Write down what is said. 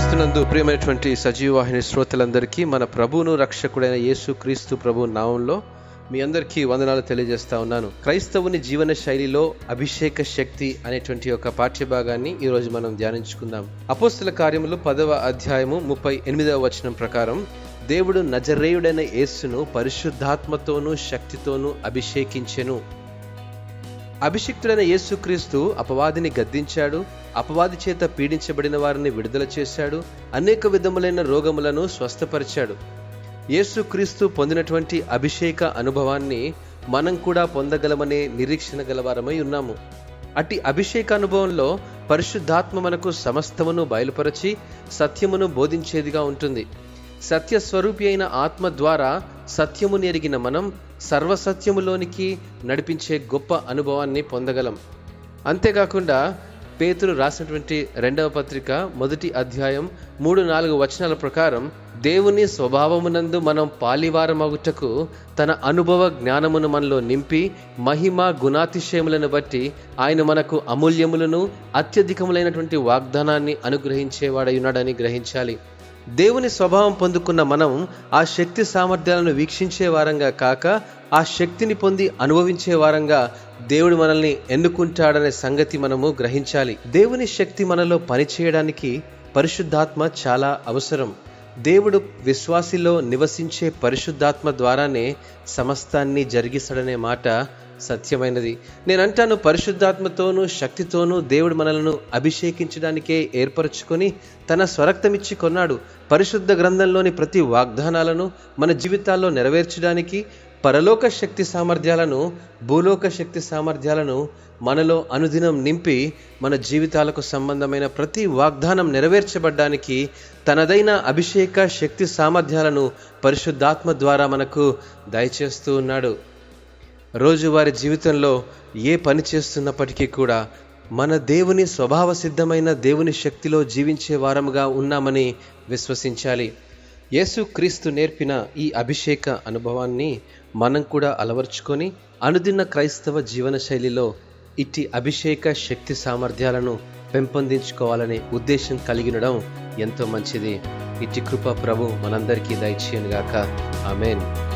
క్రీస్తునందు ప్రియమైనటువంటి సజీవవాహిని శ్రోతలందరికీ మన ప్రభువును రక్షకుడైన యేసు క్రీస్తు ప్రభు నామంలో మీ అందరికీ వందనాలు తెలియజేస్తా ఉన్నాను. క్రైస్తవుని జీవన శైలిలో అభిషేక శక్తి అనేటువంటి ఒక పాఠ్యభాగాన్ని ఈ రోజు మనం ధ్యానించుకుందాం. అపోస్తుల కార్యములు పదవ అధ్యాయము ముప్పై ఎనిమిదవ వచనం ప్రకారం దేవుడు నజరేయుడైన యేసును పరిశుద్ధాత్మతోనూ శక్తితోనూ అభిషేకించెను. అభిషిక్తుడైన యేసుక్రీస్తు అపవాదిని గద్దించాడు. అపవాది చేత పీడించబడిన వారిని విడుదల చేశాడు. అనేక విధములైన రోగములను స్వస్థపరిచాడు. యేసుక్రీస్తు పొందినటువంటి అభిషేక అనుభవాన్ని మనం కూడా పొందగలమనే నిరీక్షణ గలవారమై ఉన్నాము. అట్టి అభిషేక అనుభవంలో పరిశుద్ధాత్మ మనకు సమస్తమును బయలుపరచి సత్యమును బోధించేదిగా ఉంటుంది. సత్య స్వరూపి అయిన ఆత్మ ద్వారా సత్యముని ఎరిగిన మనం సర్వసత్యములోనికి నడిపించే గొప్ప అనుభవాన్ని పొందగలం. అంతేకాకుండా పేతులు రాసినటువంటి రెండవ పత్రిక మొదటి అధ్యాయం మూడు నాలుగు వచనాల ప్రకారం దేవుని స్వభావమునందు మనం పాలివారమగుటకు తన అనుభవ జ్ఞానమును మనలో నింపి మహిమ గుణాతిశయములను బట్టి ఆయన మనకు అమూల్యములను అత్యధికములైనటువంటి వాగ్దానాన్ని అనుగ్రహించేవాడై ఉన్నాడని గ్రహించాలి. దేవుని స్వభావం పొందుకున్న మనం ఆ శక్తి సామర్థ్యాలను వీక్షించే వారంగా కాక ఆ శక్తిని పొంది అనుభవించే వారంగా దేవుడు మనల్ని ఎన్నుకుంటాడనే సంగతి మనము గ్రహించాలి. దేవుని శక్తి మనలో పనిచేయడానికి పరిశుద్ధాత్మ చాలా అవసరం. దేవుడు విశ్వాసిలో నివసించే పరిశుద్ధాత్మ ద్వారానే సమస్తాన్ని జరిగిస్తాడనే మాట సత్యమైనది. నేనంటాను పరిశుద్ధాత్మతోనూ శక్తితోనూ దేవుడు మనలను అభిషేకించడానికే ఏర్పరచుకొని తన స్వరక్తమిచ్చి కొన్నాడు. పరిశుద్ధ గ్రంథంలోని ప్రతి వాగ్దానాలను మన జీవితాల్లో నెరవేర్చడానికి పరలోక శక్తి సామర్థ్యాలను భూలోక శక్తి సామర్థ్యాలను మనలో అనుదినం నింపి మన జీవితాలకు సంబంధమైన ప్రతి వాగ్దానం నెరవేర్చబడ్డానికి తనదైన అభిషేక శక్తి సామర్థ్యాలను పరిశుద్ధాత్మ ద్వారా మనకు దయచేస్తూ ఉన్నాడు. రోజువారి జీవితంలో ఏ పని చేస్తున్నప్పటికీ కూడా మన దేవుని స్వభావ సిద్ధమైన దేవుని శక్తిలో జీవించే వారముగా ఉన్నామని విశ్వసించాలి. యేసుక్రీస్తు నేర్పిన ఈ అభిషేక అనుభవాన్ని మనం కూడా అలవర్చుకొని అనుదిన క్రైస్తవ జీవన శైలిలో ఇట్టి అభిషేక శక్తి సామర్థ్యాలను పెంపొందించుకోవాలనే ఉద్దేశం కలిగినడం ఎంతో మంచిది. ఇట్టి కృప ప్రభు మనందరికీ దయచేయనుగాక. ఆమెన్.